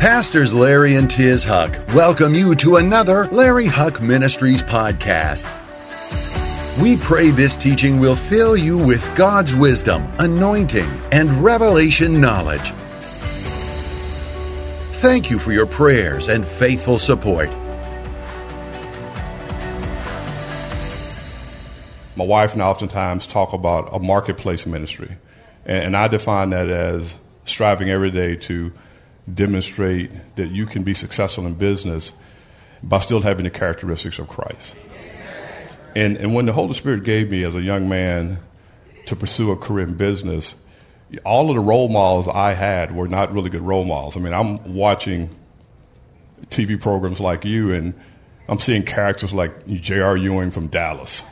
Pastors Larry and Tiz Huch welcome you to another Larry Huch Ministries podcast. We pray this teaching will fill you with God's wisdom, anointing, and revelation knowledge. Thank you for your prayers and faithful support. My wife and I oftentimes talk about a marketplace ministry, and I define that as striving every day to demonstrate that you can be successful in business by still having the characteristics of Christ. And, and when the Holy Spirit gave me as a young man to pursue a career in business, all of the role models I had were not really good role models. I mean, I'm watching TV programs like you, and I'm seeing characters like J.R. Ewing from Dallas.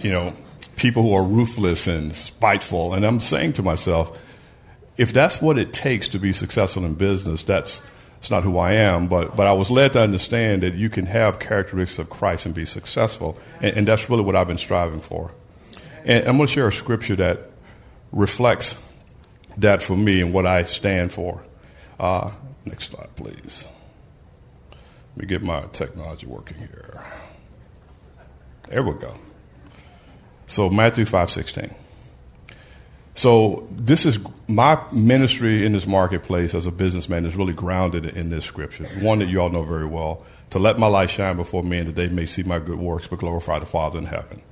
you know, people who are ruthless and spiteful. And I'm saying to myself, if that's what it takes to be successful in business, that's it's not who I am, but, but I was led to understand that you can have characteristics of Christ and be successful. And, and that's really what I've been striving for. And I'm going to share a scripture that reflects that for me and what I stand for. Uh, next slide, please. Let me get my technology working here. There we go. So Matthew 5:16. So this is my ministry in this marketplace as a businessman is really grounded in this scripture, one that you all know very well. To let my light shine before men that they may see my good works, but glorify the Father in heaven.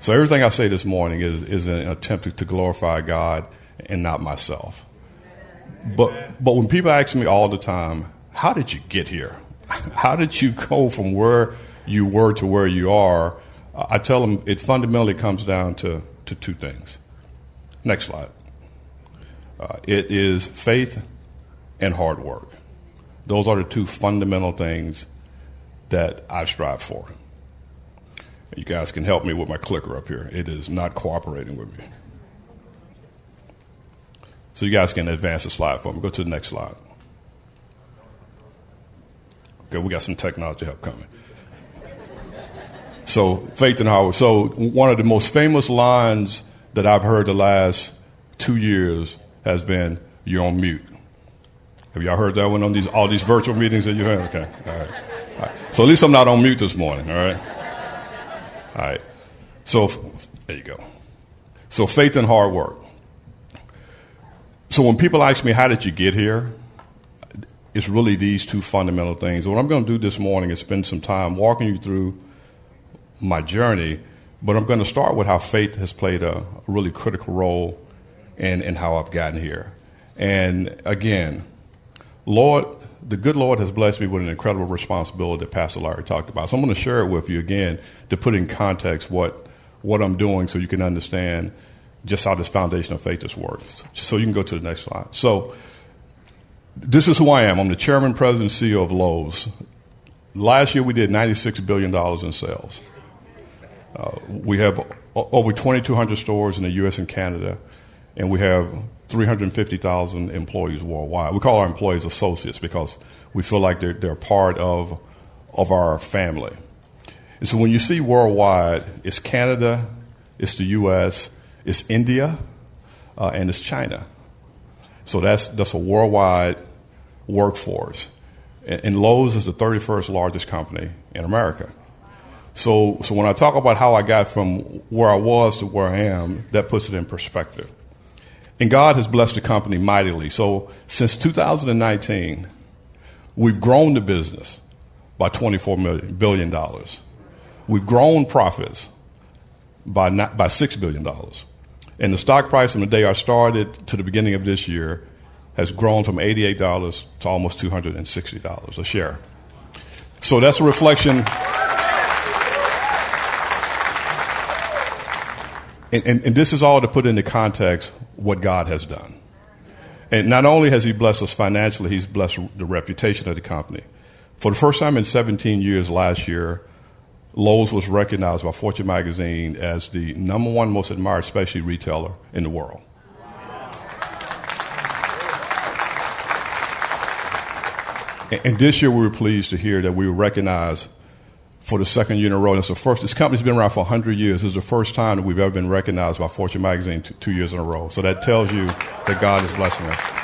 So everything I say this morning is, is an attempt to to glorify God and not myself. But but when people ask me all the time, how did you get here? How did you go from where you were to where you are? I tell them it fundamentally comes down to, to two things. Next slide. Uh, it is faith and hard work. Those are the two fundamental things that I strive for. You guys can help me with my clicker up here. It is not cooperating with me. So you guys can advance the slide for me. Go to the next slide. Okay, we got some technology help coming. So faith and hard work. So one of the most famous lines that I've heard the last two years has been, "You're on mute." Have y'all heard that one on these all these virtual meetings that you have? Okay, all right. all right. So at least I'm not on mute this morning. All right. All right. So there you go. So faith and hard work. So when people ask me, "How did you get here?" It's really these two fundamental things. What I'm going to do this morning is spend some time walking you through my journey but I'm going to start with how faith has played a really critical role in, in how I've gotten here. And again, Lord, the good Lord has blessed me with an incredible responsibility that Pastor Larry talked about. So I'm going to share it with you again to put in context what, what I'm doing so you can understand just how this foundation of faith has worked. So you can go to the next slide. So this is who I am. I'm the chairman, president, CEO of Lowe's. Last year we did $96 billion in sales. Uh, we have over 2,200 stores in the U.S. and Canada, and we have 350,000 employees worldwide. We call our employees associates because we feel like they're, they're part of, of our family. And so when you see worldwide, it's Canada, it's the U.S., it's India, uh, and it's China. So that's, that's a worldwide workforce. And, and Lowe's is the 31st largest company in America. So, so when I talk about how I got from where I was to where I am, that puts it in perspective. And God has blessed the company mightily. So since 2019, we've grown the business by 24 million, billion dollars. We've grown profits by not, by six billion dollars. And the stock price from the day I started to the beginning of this year has grown from $88 to almost $260 a share. So that's a reflection. And, and, and, this is all to put into context what God has done. And not only has He blessed us financially, He's blessed the reputation of the company. For the first time in 17 years last year, Lowe's was recognized by Fortune magazine as the number one most admired specialty retailer in the world. And this year we were pleased to hear that we were recognized for the second year in a row. It's the first, this company's been around for 100 years. This is the first time that we've ever been recognized by Fortune magazine two, two years in a row. So that tells you that God is blessing us.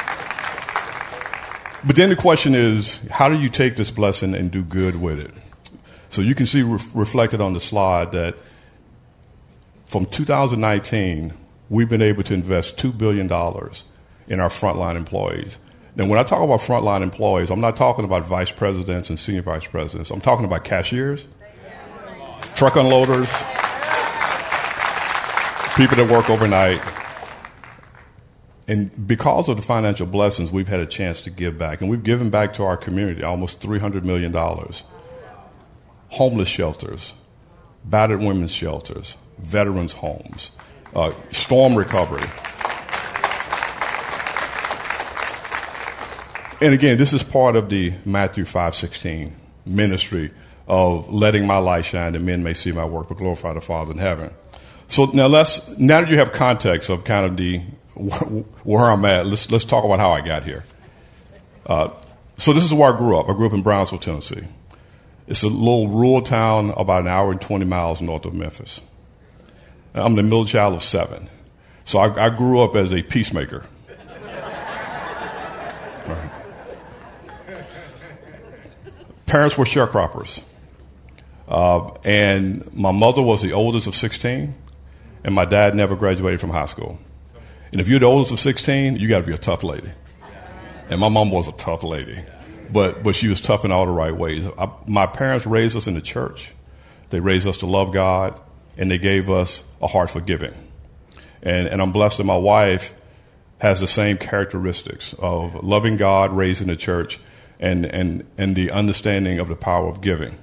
But then the question is, how do you take this blessing and do good with it? So you can see re- reflected on the slide that from 2019, we've been able to invest $2 billion in our frontline employees. Now, when I talk about frontline employees, I'm not talking about vice presidents and senior vice presidents. I'm talking about cashiers, truck unloaders, people that work overnight. And because of the financial blessings, we've had a chance to give back. And we've given back to our community almost $300 million. Homeless shelters, battered women's shelters, veterans' homes, uh, storm recovery. And again, this is part of the Matthew 5:16 ministry of letting my light shine that men may see my work but glorify the Father in heaven. So now let's now that you have context of kind of the where I'm at, let's let's talk about how I got here. Uh, so this is where I grew up. I grew up in Brownsville, Tennessee. It's a little rural town about an hour and 20 miles north of Memphis. I'm the middle child of seven. So I, I grew up as a peacemaker. Parents were sharecroppers. Uh, and my mother was the oldest of 16, and my dad never graduated from high school. And if you're the oldest of 16, you got to be a tough lady. And my mom was a tough lady, but, but she was tough in all the right ways. I, my parents raised us in the church. They raised us to love God, and they gave us a heart for giving. And, and I'm blessed that my wife has the same characteristics of loving God, raised in the church, and, and, and the understanding of the power of giving.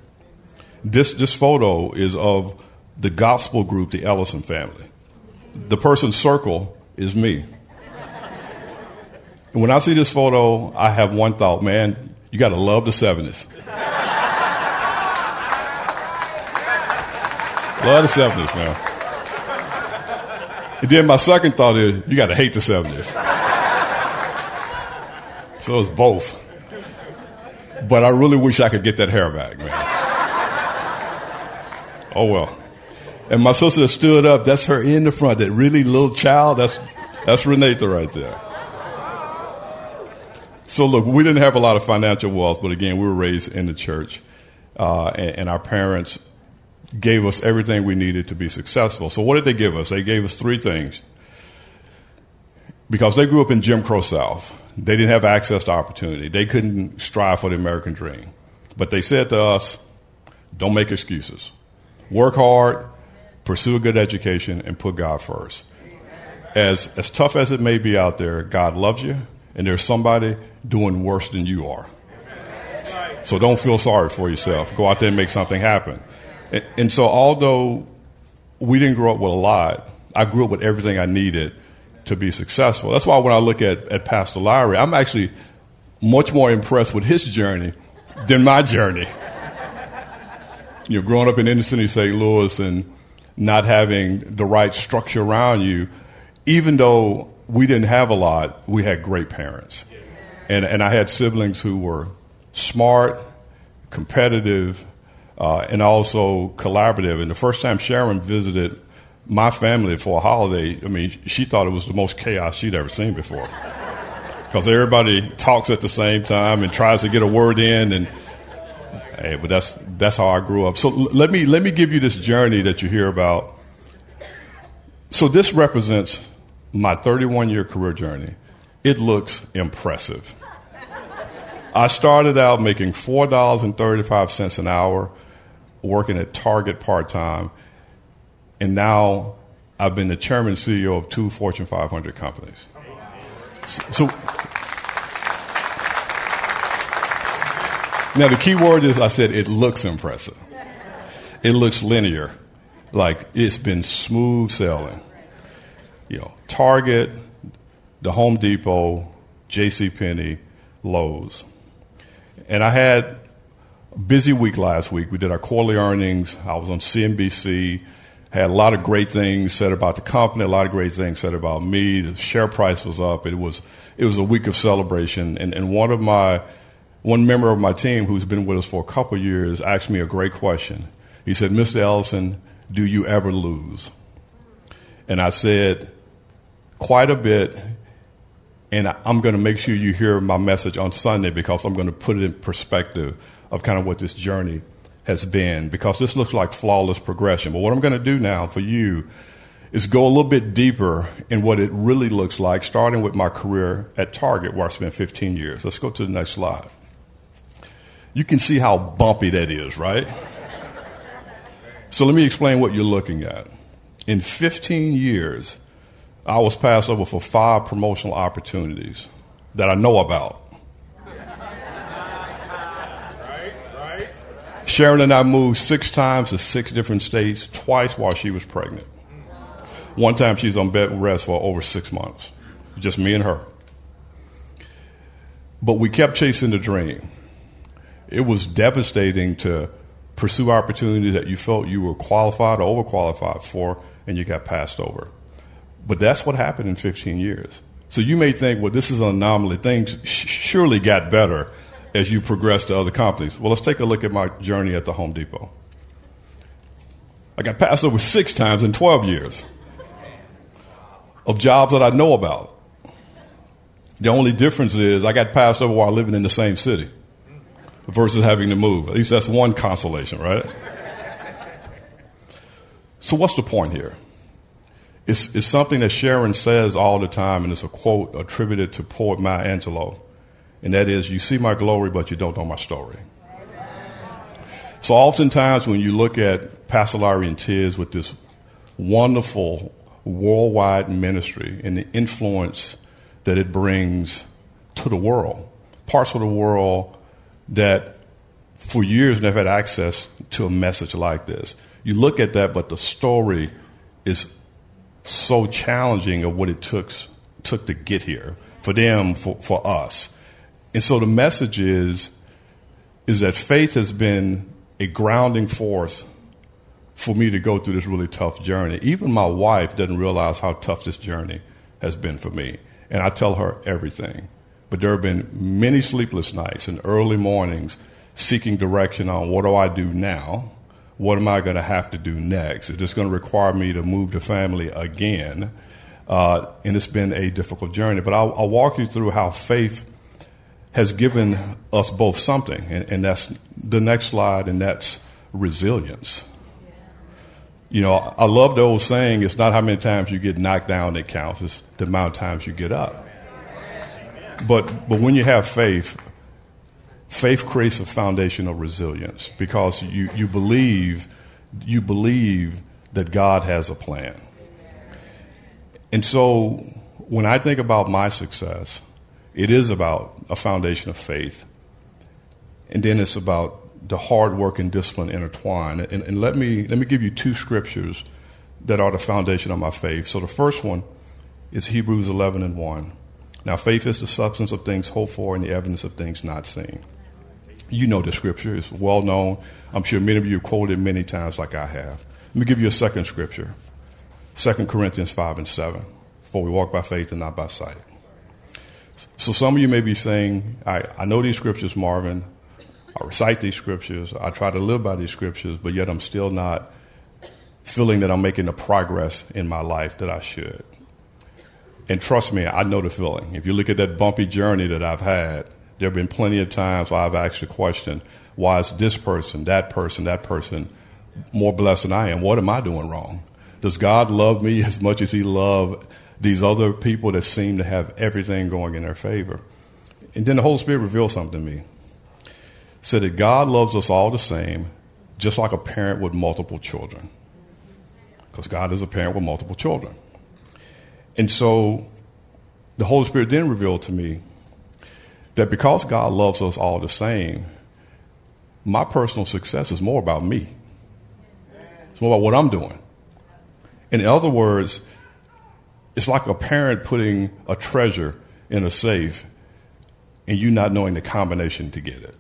This, this photo is of the gospel group, the Ellison family. The person's circle is me. And when I see this photo, I have one thought, man, you got to love the 70s. love the 70s, man. And then my second thought is, you got to hate the 70s. So it's both. But I really wish I could get that hair back, man. Oh well. And my sister stood up, that's her in the front, that really little child, that's that's Renata right there. So look, we didn't have a lot of financial wealth, but again, we were raised in the church, uh, and, and our parents gave us everything we needed to be successful. So what did they give us? They gave us three things. Because they grew up in Jim Crow South, they didn't have access to opportunity. They couldn't strive for the American dream. But they said to us, don't make excuses. Work hard, pursue a good education, and put God first. As, as tough as it may be out there, God loves you, and there's somebody doing worse than you are. So don't feel sorry for yourself. Go out there and make something happen. And, and so, although we didn't grow up with a lot, I grew up with everything I needed to be successful. That's why when I look at, at Pastor Larry, I'm actually much more impressed with his journey than my journey. You know, growing up in inner city St. Louis and not having the right structure around you, even though we didn't have a lot, we had great parents. And, and I had siblings who were smart, competitive, uh, and also collaborative. And the first time Sharon visited my family for a holiday, I mean, she thought it was the most chaos she'd ever seen before. Because everybody talks at the same time and tries to get a word in, and hey, but that's that's how I grew up. So l- let me let me give you this journey that you hear about. So this represents my 31 year career journey. It looks impressive. I started out making four dollars and thirty five cents an hour, working at Target part time and now I've been the chairman and CEO of two Fortune 500 companies. So, now the key word is I said it looks impressive. It looks linear, like it's been smooth sailing. You know, Target, the Home Depot, J.C. Penney, Lowe's, and I had a busy week last week. We did our quarterly earnings. I was on CNBC had a lot of great things said about the company, a lot of great things said about me. The share price was up. It was it was a week of celebration, and, and one of my one member of my team who's been with us for a couple years asked me a great question. He said, "Mr. Ellison, do you ever lose?" And I said, "Quite a bit." And I'm going to make sure you hear my message on Sunday because I'm going to put it in perspective of kind of what this journey has been because this looks like flawless progression. But what I'm going to do now for you is go a little bit deeper in what it really looks like, starting with my career at Target, where I spent 15 years. Let's go to the next slide. You can see how bumpy that is, right? so let me explain what you're looking at. In 15 years, I was passed over for five promotional opportunities that I know about. Sharon and I moved six times to six different states, twice while she was pregnant. One time she was on bed rest for over six months, just me and her. But we kept chasing the dream. It was devastating to pursue opportunities that you felt you were qualified or overqualified for, and you got passed over. But that's what happened in 15 years. So you may think, well, this is an anomaly. Things surely got better as you progress to other companies. Well, let's take a look at my journey at the Home Depot. I got passed over six times in 12 years of jobs that I know about. The only difference is I got passed over while living in the same city versus having to move. At least that's one consolation, right? so, what's the point here? It's, it's something that Sharon says all the time, and it's a quote attributed to poet Maya Angelou, and that is, You see my glory, but you don't know my story. So, oftentimes, when you look at Pastor Larry and Tiz with this wonderful worldwide ministry and the influence that it brings to the world, parts of the world that for years never had access to a message like this. You look at that, but the story is so challenging of what it took, took to get here for them, for, for us. And so the message is, is that faith has been a grounding force for me to go through this really tough journey. Even my wife doesn't realize how tough this journey has been for me. And I tell her everything. But there have been many sleepless nights and early mornings seeking direction on what do I do now? What am I going to have to do next? Is this going to require me to move the family again? Uh, and it's been a difficult journey. But I'll, I'll, walk you through how faith has given us both something. And, and that's the next slide, and that's resilience. You know, I love the old saying, it's not how many times you get knocked down that counts, it's the amount of times you get up. But, but when you have faith, faith creates a foundation of resilience because you, you believe you believe that God has a plan. And so when I think about my success, it is about a foundation of faith. And then it's about the hard work and discipline intertwined. And, and let, me, let me give you two scriptures that are the foundation of my faith. So the first one is Hebrews 11 and 1. Now, faith is the substance of things hoped for and the evidence of things not seen. You know the scripture, it's well known. I'm sure many of you have quoted it many times, like I have. Let me give you a second scripture 2 Corinthians 5 and 7. For we walk by faith and not by sight. So some of you may be saying, I, I know these scriptures, Marvin. I recite these scriptures. I try to live by these scriptures, but yet I'm still not feeling that I'm making the progress in my life that I should. And trust me, I know the feeling. If you look at that bumpy journey that I've had, there have been plenty of times where I've asked the question, why is this person, that person, that person more blessed than I am? What am I doing wrong? Does God love me as much as He loved these other people that seem to have everything going in their favor? And then the Holy Spirit revealed something to me. Said that God loves us all the same, just like a parent with multiple children. Because God is a parent with multiple children. And so the Holy Spirit then revealed to me that because God loves us all the same, my personal success is more about me. It's more about what I'm doing. In other words, it's like a parent putting a treasure in a safe and you not knowing the combination to get it.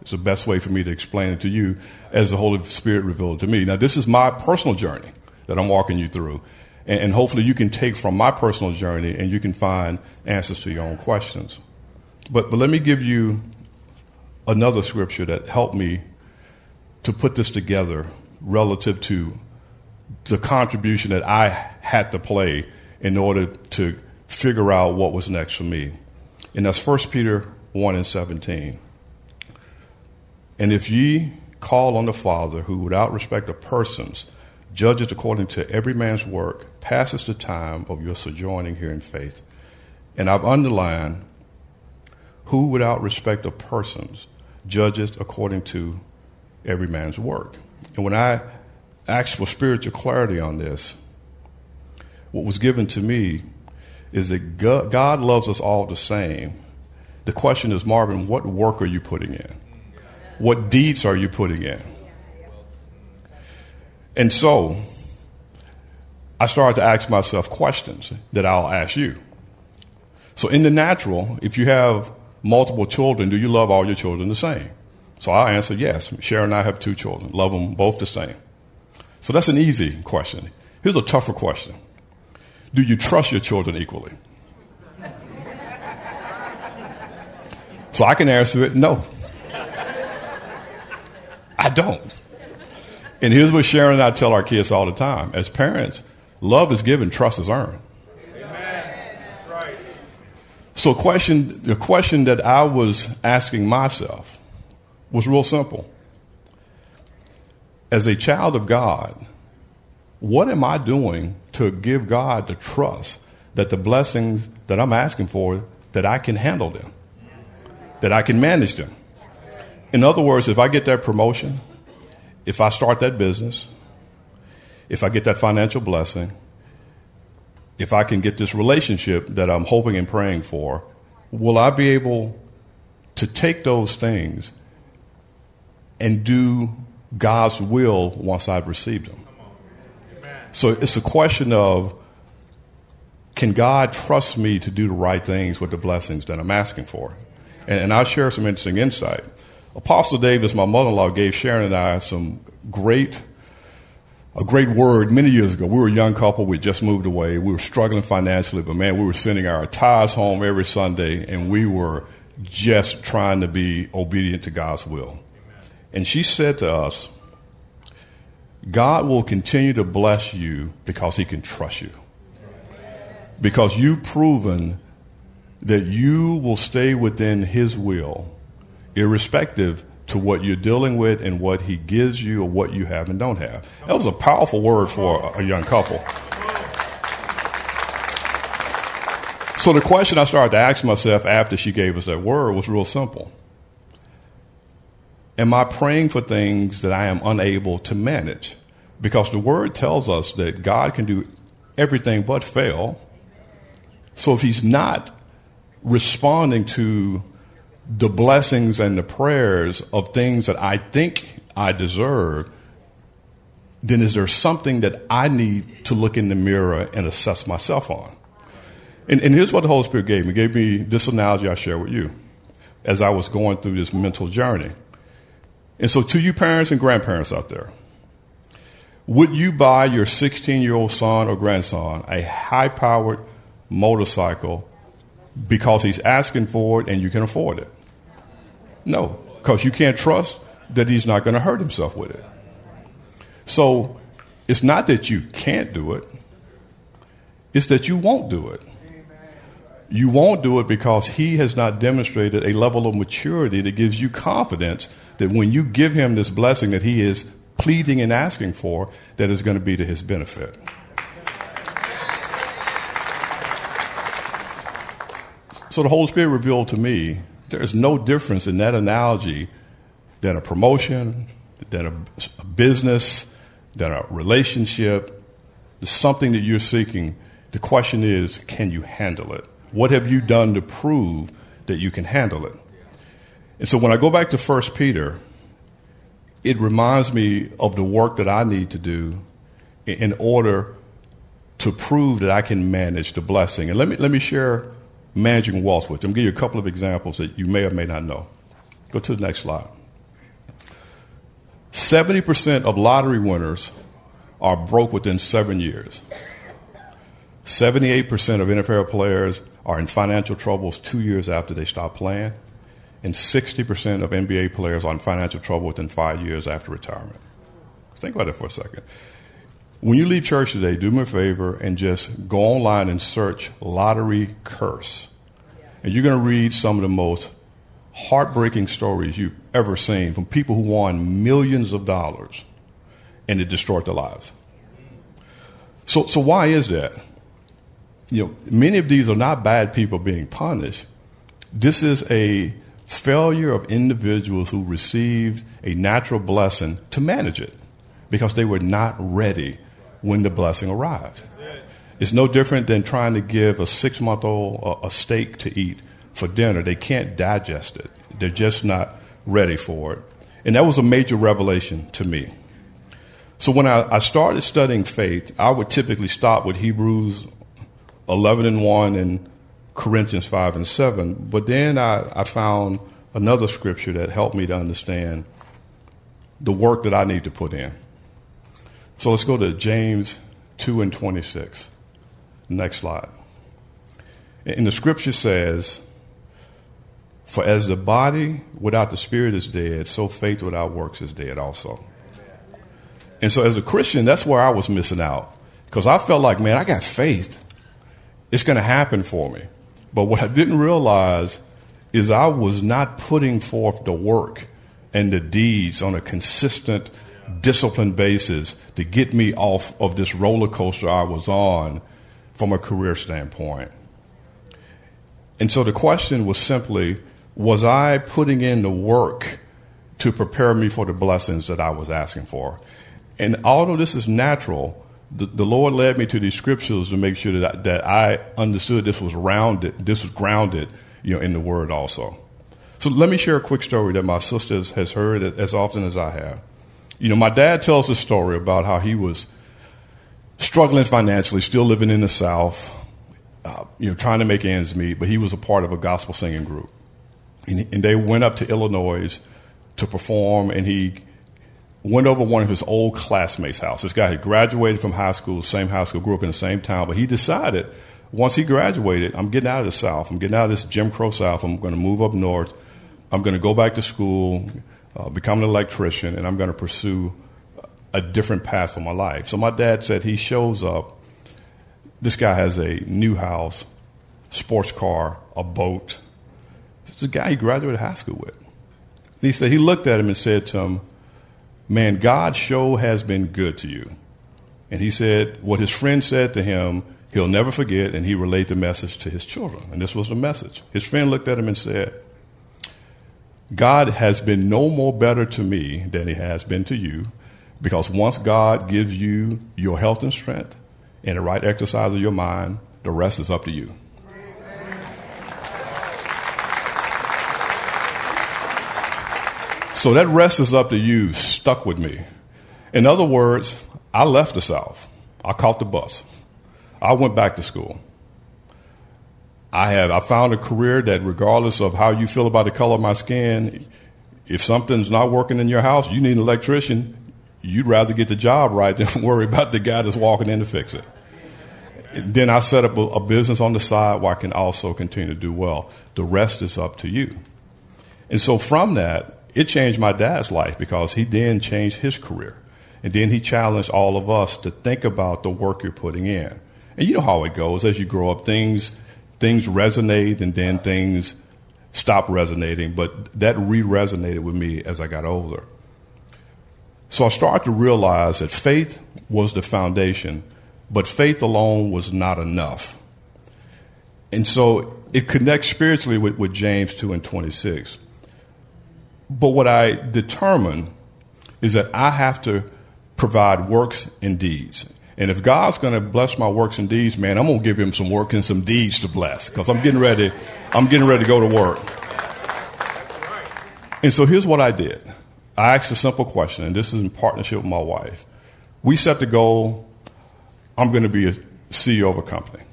It's the best way for me to explain it to you as the Holy Spirit revealed to me. Now, this is my personal journey that I'm walking you through. And, hopefully you can take from my personal journey and you can find answers to your own questions. But, but let me give you another scripture that helped me to put this together relative to the contribution that I had to play in order to figure out what was next for me. And that's 1 Peter 1 and 17. And if ye call on the Father, who without respect of persons judges according to every man's work, passes the time of your sojourning here in faith. And I've underlined, who without respect of persons judges according to every man's work. And when I asked for spiritual clarity on this, what was given to me is that God loves us all the same. The question is, Marvin, what work are you putting in? What deeds are you putting in? And so I started to ask myself questions that I'll ask you. So, in the natural, if you have multiple children, do you love all your children the same? So I answer yes. Sharon and I have two children, love them both the same. So that's an easy question. Here's a tougher question Do you trust your children equally? So I can answer it no. I don't. And here's what Sharon and I tell our kids all the time. As parents, love is given, trust is earned. So question, the question that I was asking myself was real simple. As a child of God, what am I doing to give God the trust that the blessings that I'm asking for, that I can handle them, that I can manage them? In other words, if I get that promotion, if I start that business, if I get that financial blessing, if I can get this relationship that I'm hoping and praying for, will I be able to take those things and do God's will once I've received them? So it's a question of can God trust me to do the right things with the blessings that I'm asking for? And, and I'll share some interesting insight. Apostle Davis, my mother-in-law, gave Sharon and I some great, a great word many years ago. We were a young couple. We just moved away. We were struggling financially, but man, we were sending our tithes home every Sunday, and we were just trying to be obedient to God's will. And she said to us, God will continue to bless you because he can trust you. Because you've proven that you will stay within his will irrespective to what you're dealing with and what he gives you or what you have and don't have. That was a powerful word for a young couple. So the question I started to ask myself after she gave us that word was real simple. Am I praying for things that I am unable to manage? Because the word tells us that God can do everything but fail. So if he's not responding to the blessings and the prayers of things that I think I deserve, then is there something that I need to look in the mirror and assess myself on? And, and here's what the Holy Spirit gave me. He gave me this analogy I share with you as I was going through this mental journey. And so, to you parents and grandparents out there, would you buy your 16 year old son or grandson a high powered motorcycle because he's asking for it and you can afford it? No, because you can't trust that he's not going to hurt himself with it. So it's not that you can't do it, it's that you won't do it. You won't do it because he has not demonstrated a level of maturity that gives you confidence that when you give him this blessing that he is pleading and asking for, that is going to be to his benefit. So the Holy Spirit revealed to me there's no difference in that analogy than a promotion, than a, business, than a relationship, something that you're seeking. The question is, can you handle it? What have you done to prove that you can handle it? And so when I go back to 1 Peter, it reminds me of the work that I need to do in order to prove that I can manage the blessing. And let me, let me share managing wealth with. I'm going give you a couple of examples that you may or may not know. Go to the next slide. 70% of lottery winners are broke within seven years. 78% of NFL players are in financial troubles two years after they stop playing. And 60% of NBA players are in financial trouble within five years after retirement. Think about it for a second. when you leave church today, do me a favor and just go online and search lottery curse. And you're going to read some of the most heartbreaking stories you've ever seen from people who won millions of dollars and it destroyed their lives. So, so why is that? You know, many of these are not bad people being punished. This is a failure of individuals who received a natural blessing to manage it because they were not ready when the blessing arrived. It's no different than trying to give a six month old a steak to eat for dinner. They can't digest it, they're just not ready for it. And that was a major revelation to me. So when I, I started studying faith, I would typically stop with Hebrews 11 and 1 and Corinthians 5 and 7. But then I, I found another scripture that helped me to understand the work that I need to put in. So let's go to James 2 and 26. Next slide. And the scripture says, For as the body without the spirit is dead, so faith without works is dead also. And so as a Christian, that's where I was missing out. Because I felt like, man, I got faith. It's going to happen for me. But what I didn't realize is I was not putting forth the work and the deeds on a consistent, disciplined basis to get me off of this roller coaster I was on from a career standpoint. And so the question was simply was I putting in the work to prepare me for the blessings that I was asking for? And although this is natural, the, the Lord led me to these scriptures to make sure that I, that I understood this was rounded, this was grounded, you know, in the Word also. So let me share a quick story that my sister has heard as often as I have. You know, my dad tells a story about how he was struggling financially, still living in the South, uh, you know, trying to make ends meet, but he was a part of a gospel singing group. And, and they went up to Illinois to perform, and he went over one of his old classmates' house. This guy had graduated from high school, same high school, grew up in the same town, but he decided once he graduated, I'm getting out of the South. I'm getting out of this Jim Crow South. I'm going to move up north. I'm going to go back to school, uh, become an electrician, and I'm going to pursue a different path for my life. So my dad said he shows up. This guy has a new house, sports car, a boat. It's a guy he graduated high school with. And he said he looked at him and said to him, Man, God show has been good to you. And he said what his friend said to him, he'll never forget, and he relayed the message to his children. And this was the message. His friend looked at him and said, God has been no more better to me than he has been to you, because once God gives you your health and strength and the right exercise of your mind, the rest is up to you. So that rest is up to you, stuck with me. In other words, I left the South. I caught the bus. I went back to school. I have I found a career that regardless of how you feel about the color of my skin, if something's not working in your house, you need an electrician, you'd rather get the job right than worry about the guy that's walking in to fix it. Then I set up a, a business on the side where I can also continue to do well. The rest is up to you. And so from that, it changed my dad's life because he then changed his career. And then he challenged all of us to think about the work you're putting in. And you know how it goes as you grow up, things things resonate and then things stop resonating, but that re-resonated with me as I got older. So I started to realize that faith was the foundation, but faith alone was not enough. And so it connects spiritually with, with James 2 and 26. But what I determine is that I have to provide works and deeds. And if God's going to bless my works and deeds, man, I'm going to give him some work and some deeds to bless because I'm getting ready. I'm getting ready to go to work. And so here's what I did. I asked a simple question, and this is in partnership with my wife. We set the goal, I'm going to be a CEO of a company.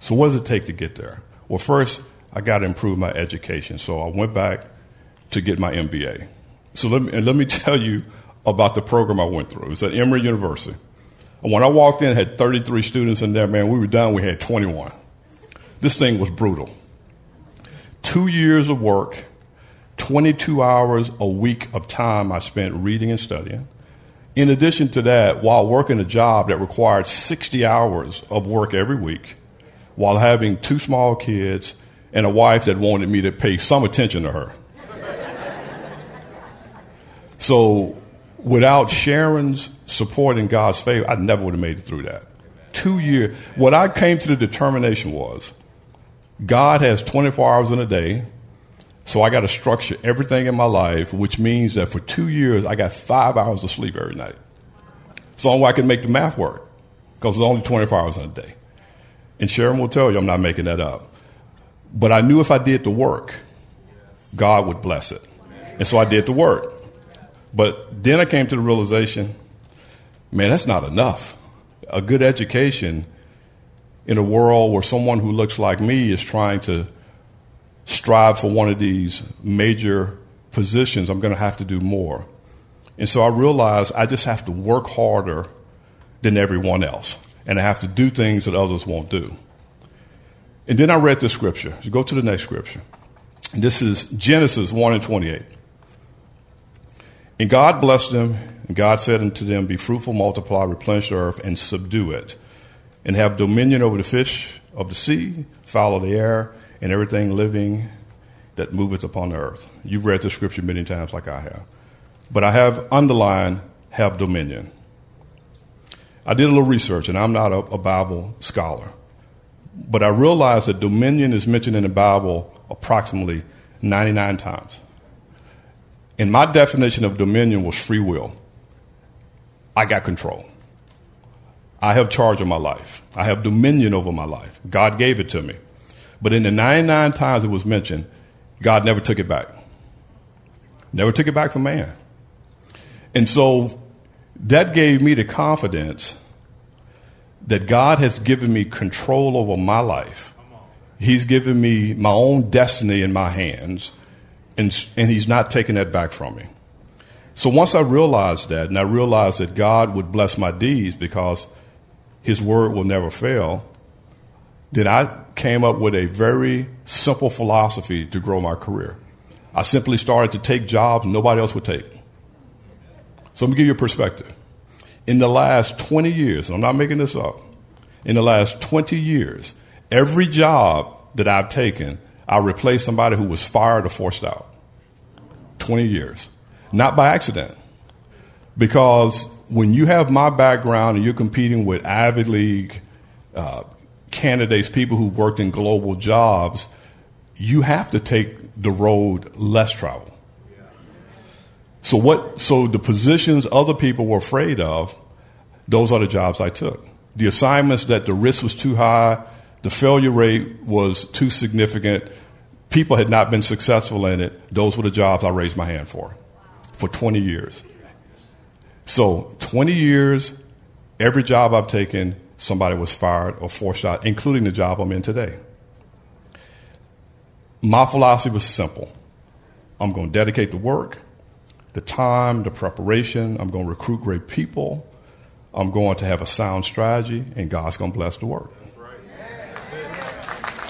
So what does it take to get there? Well, first, I got to improve my education. So I went back to get my MBA. So let me, let me tell you about the program I went through. It was at Emory University. And when I walked in, I had 33 students in there. Man, we were done. We had 21. This thing was brutal. Two years of work, 22 hours a week of time I spent reading and studying. In addition to that, while working a job that required 60 hours of work every week, while having two small kids and a wife that wanted me to pay some attention to her. So, without Sharon's support and God's favor, I never would have made it through that. Two years. What I came to the determination was God has 24 hours in a day, so I got to structure everything in my life, which means that for two years, I got five hours of sleep every night. So only way I can make the math work, because it's only 24 hours in a day. And Sharon will tell you I'm not making that up. But I knew if I did the work, God would bless it. And so I did the work. But then I came to the realization man, that's not enough. A good education in a world where someone who looks like me is trying to strive for one of these major positions, I'm going to have to do more. And so I realized I just have to work harder than everyone else, and I have to do things that others won't do. And then I read the scripture. Go to the next scripture. This is Genesis 1 and 28. And God blessed them, and God said unto them, Be fruitful, multiply, replenish the earth, and subdue it, and have dominion over the fish of the sea, fowl of the air, and everything living that moveth upon the earth. You've read the scripture many times, like I have. But I have underlined, have dominion. I did a little research, and I'm not a, a Bible scholar. But I realized that dominion is mentioned in the Bible approximately 99 times. And my definition of dominion was free will. I got control. I have charge of my life. I have dominion over my life. God gave it to me. But in the 99 times it was mentioned, God never took it back. Never took it back from man. And so that gave me the confidence that God has given me control over my life. He's given me my own destiny in my hands, and, and He's not taking that back from me. So once I realized that, and I realized that God would bless my deeds because His word will never fail, then I came up with a very simple philosophy to grow my career. I simply started to take jobs nobody else would take. So let me give you a perspective. In the last 20 years, I'm not making this up, in the last 20 years, every job that I've taken, I replaced somebody who was fired or forced out. 20 years. Not by accident. Because when you have my background and you're competing with Ivy League uh, candidates, people who worked in global jobs, you have to take the road less traveled. So what? So the positions other people were afraid of, those are the jobs I took. The assignments that the risk was too high, the failure rate was too significant, people had not been successful in it. Those were the jobs I raised my hand for, for 20 years. So 20 years, every job I've taken, somebody was fired or forced out, including the job I'm in today. My philosophy was simple. I'm going to dedicate the work the time, the preparation. I'm going to recruit great people. I'm going to have a sound strategy, and God's going to bless the work.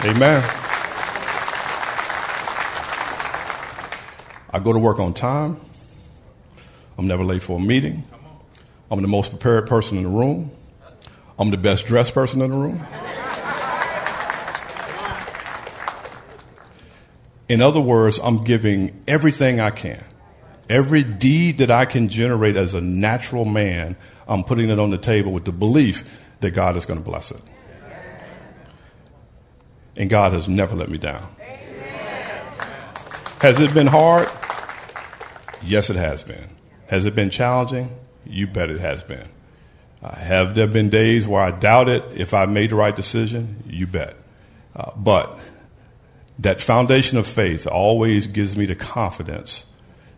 Amen. I go to work on time. I'm never late for a meeting. I'm the most prepared person in the room. I'm the best dressed person in the room. In other words, I'm giving everything I can. Every deed that I can generate as a natural man, I'm putting it on the table with the belief that God is going to bless it. And God has never let me down. Has it been hard? Yes, it has been. Has it been challenging? You bet it has been. Uh, have there been days where I doubted if I made the right decision? You bet. Uh, but that foundation of faith always gives me the confidence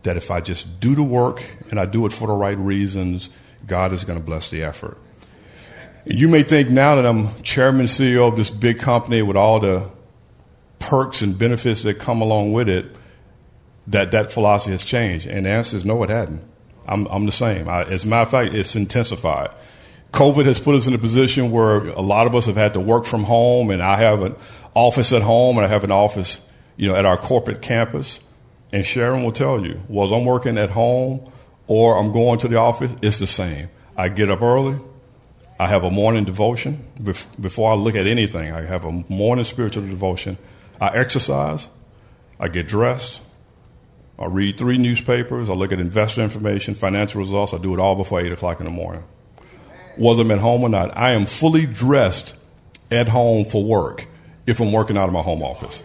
that if I just do the work and I do it for the right reasons, God is going to bless the effort. You may think now that I'm chairman CEO of this big company with all the perks and benefits that come along with it, that that philosophy has changed. And the answer is no, it hadn't. I'm, I'm the same. I, as a matter of fact, it's intensified. COVID has put us in a position where a lot of us have had to work from home, and I have an office at home, and I have an office, you know, at our corporate campus. And Sharon will tell you, was I'm working at home or I'm going to the office, it's the same. I get up early. I have a morning devotion. Before I look at anything, I have a morning spiritual devotion. I exercise. I get dressed. I read three newspapers. I look at investor information, financial results. I do it all before 8 o'clock in the morning. Whether I'm at home or not, I am fully dressed at home for work if I'm working out of my home office.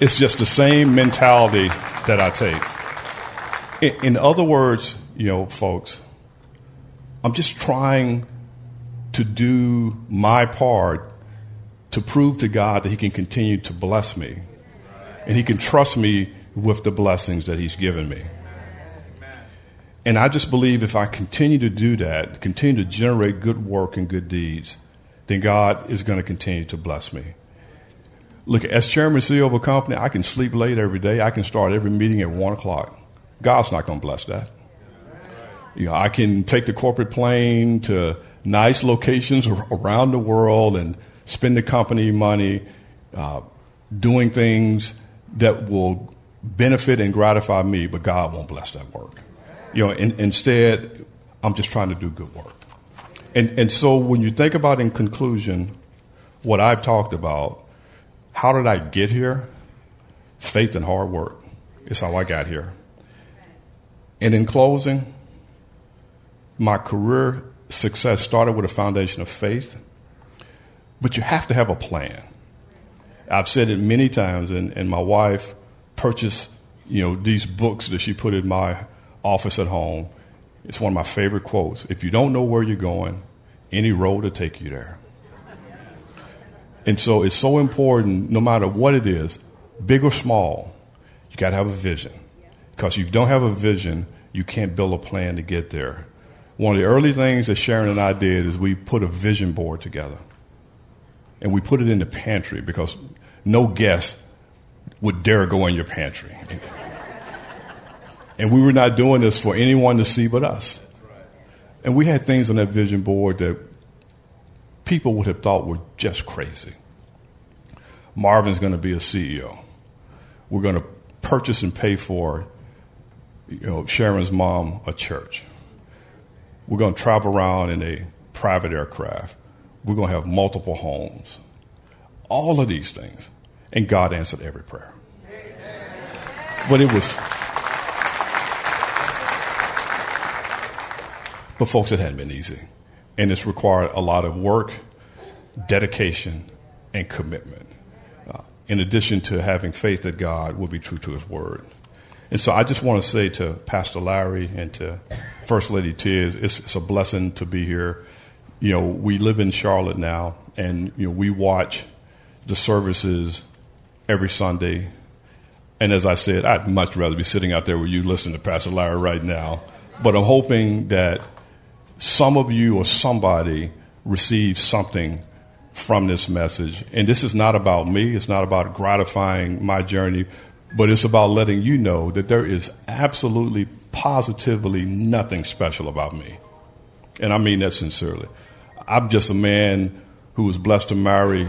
It's just the same mentality that I take. In, in other words, you know, folks, I'm just trying to do my part to prove to God that He can continue to bless me and He can trust me with the blessings that He's given me. And I just believe if I continue to do that, continue to generate good work and good deeds, then God is going to continue to bless me. Look, as chairman and CEO of a company, I can sleep late every day. I can start every meeting at one o'clock. God's not going to bless that. You know, I can take the corporate plane to nice locations around the world and spend the company money uh, doing things that will benefit and gratify me, but God won't bless that work. You know, in, instead, I'm just trying to do good work. And, and so when you think about in conclusion what I've talked about, how did I get here? Faith and hard work is how I got here. And in closing, my career success started with a foundation of faith, but you have to have a plan. I've said it many times, and, and my wife purchased you know these books that she put in my office at home. It's one of my favorite quotes. If you don't know where you're going, any road will take you there. And so it's so important, no matter what it is, big or small, you got to have a vision. Because if you don't have a vision, you can't build a plan to get there. One of the early things that Sharon and I did is we put a vision board together. And we put it in the pantry because no guest would dare go in your pantry. and we were not doing this for anyone to see but us. And we had things on that vision board that people would have thought were just crazy. Marvin's going to be a CEO. We're going to purchase and pay for you know, Sharon's mom a church. We're going to travel around in a private aircraft. We're going to have multiple homes. All of these things. And God answered every prayer. But it was. But, folks, it hadn't been easy and it's required a lot of work, dedication, and commitment. Uh, in addition to having faith that God will be true to His word. And so I just want to say to Pastor Larry and to First Lady Tiz, it's, it's, a blessing to be here. You know, we live in Charlotte now, and you know we watch the services every Sunday. And as I said, I'd much rather be sitting out there with you listening to Pastor Larry right now. But I'm hoping that some of you or somebody received something from this message. And this is not about me, it's not about gratifying my journey, but it's about letting you know that there is absolutely, positively nothing special about me. And I mean that sincerely. I'm just a man who was blessed to marry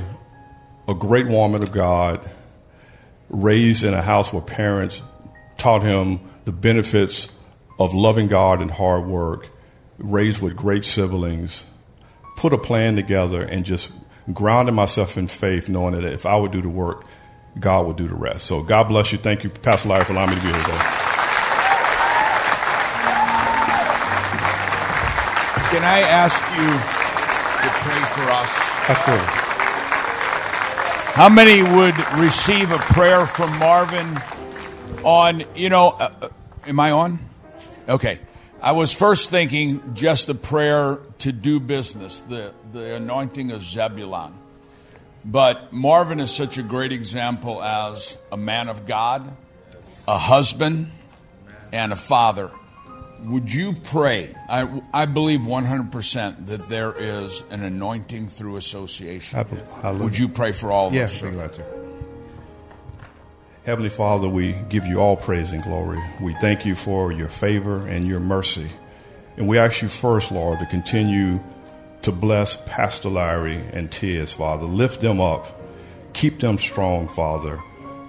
a great woman of God, raised in a house where parents taught him the benefits of loving God and hard work raised with great siblings, put a plan together, and just grounded myself in faith, knowing that if I would do the work, God would do the rest. So God bless you. Thank you, Pastor Larry, for allowing me to be here today. Can I ask you to pray for us? Absolutely. How many would receive a prayer from Marvin on, you know, uh, uh am I on? Okay. I was first thinking just a prayer to do business, the, the anointing of Zebulon. But Marvin is such a great example as a man of God, a husband, and a father. Would you pray? I, I believe 100% that there is an anointing through association. Hallelujah. Would you pray for all of yes, us? Yes, Heavenly Father, we give you all praise and glory. We thank you for your favor and your mercy. And we ask you first, Lord, to continue to bless Pastor Larry and Tiz, Father. Lift them up. Keep them strong, Father.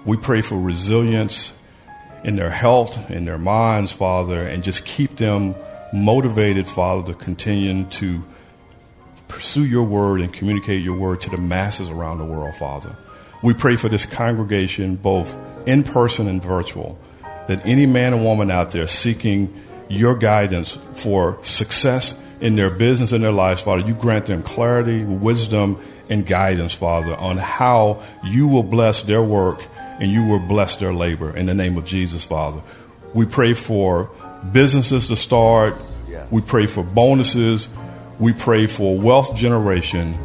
We pray for resilience in their health, in their minds, Father, and just keep them motivated, Father, to continue to pursue your word and communicate your word to the masses around the world, Father. We pray for this congregation, both in person and virtual, that any man and woman out there seeking your guidance for success in their business and their lives, Father, you grant them clarity, wisdom, and guidance, Father, on how you will bless their work and you will bless their labor in the name of Jesus, Father. We pray for businesses to start. We pray for bonuses. We pray for wealth generation.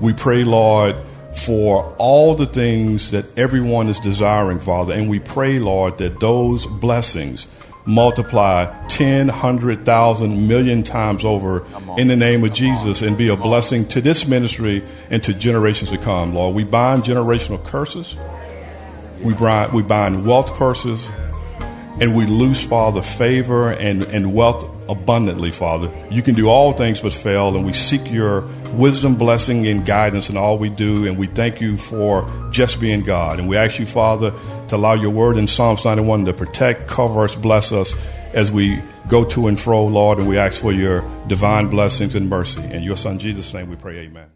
We pray, Lord, for all the things that everyone is desiring, Father. And we pray, Lord, that those blessings multiply 10, 100,000, million times over in the name of Jesus and be a blessing to this ministry and to generations to come, Lord. We bind generational curses. We bind, we bind wealth curses. And we lose, Father, favor and, and wealth abundantly, Father. You can do all things but fail, and we seek your wisdom, blessing, and guidance in all we do. And we thank you for just being God. And we ask you, Father, to allow your word in Psalms 91 to protect, cover us, bless us as we go to and fro, Lord. And we ask for your divine blessings and mercy. In your Son, Jesus' name, we pray, amen.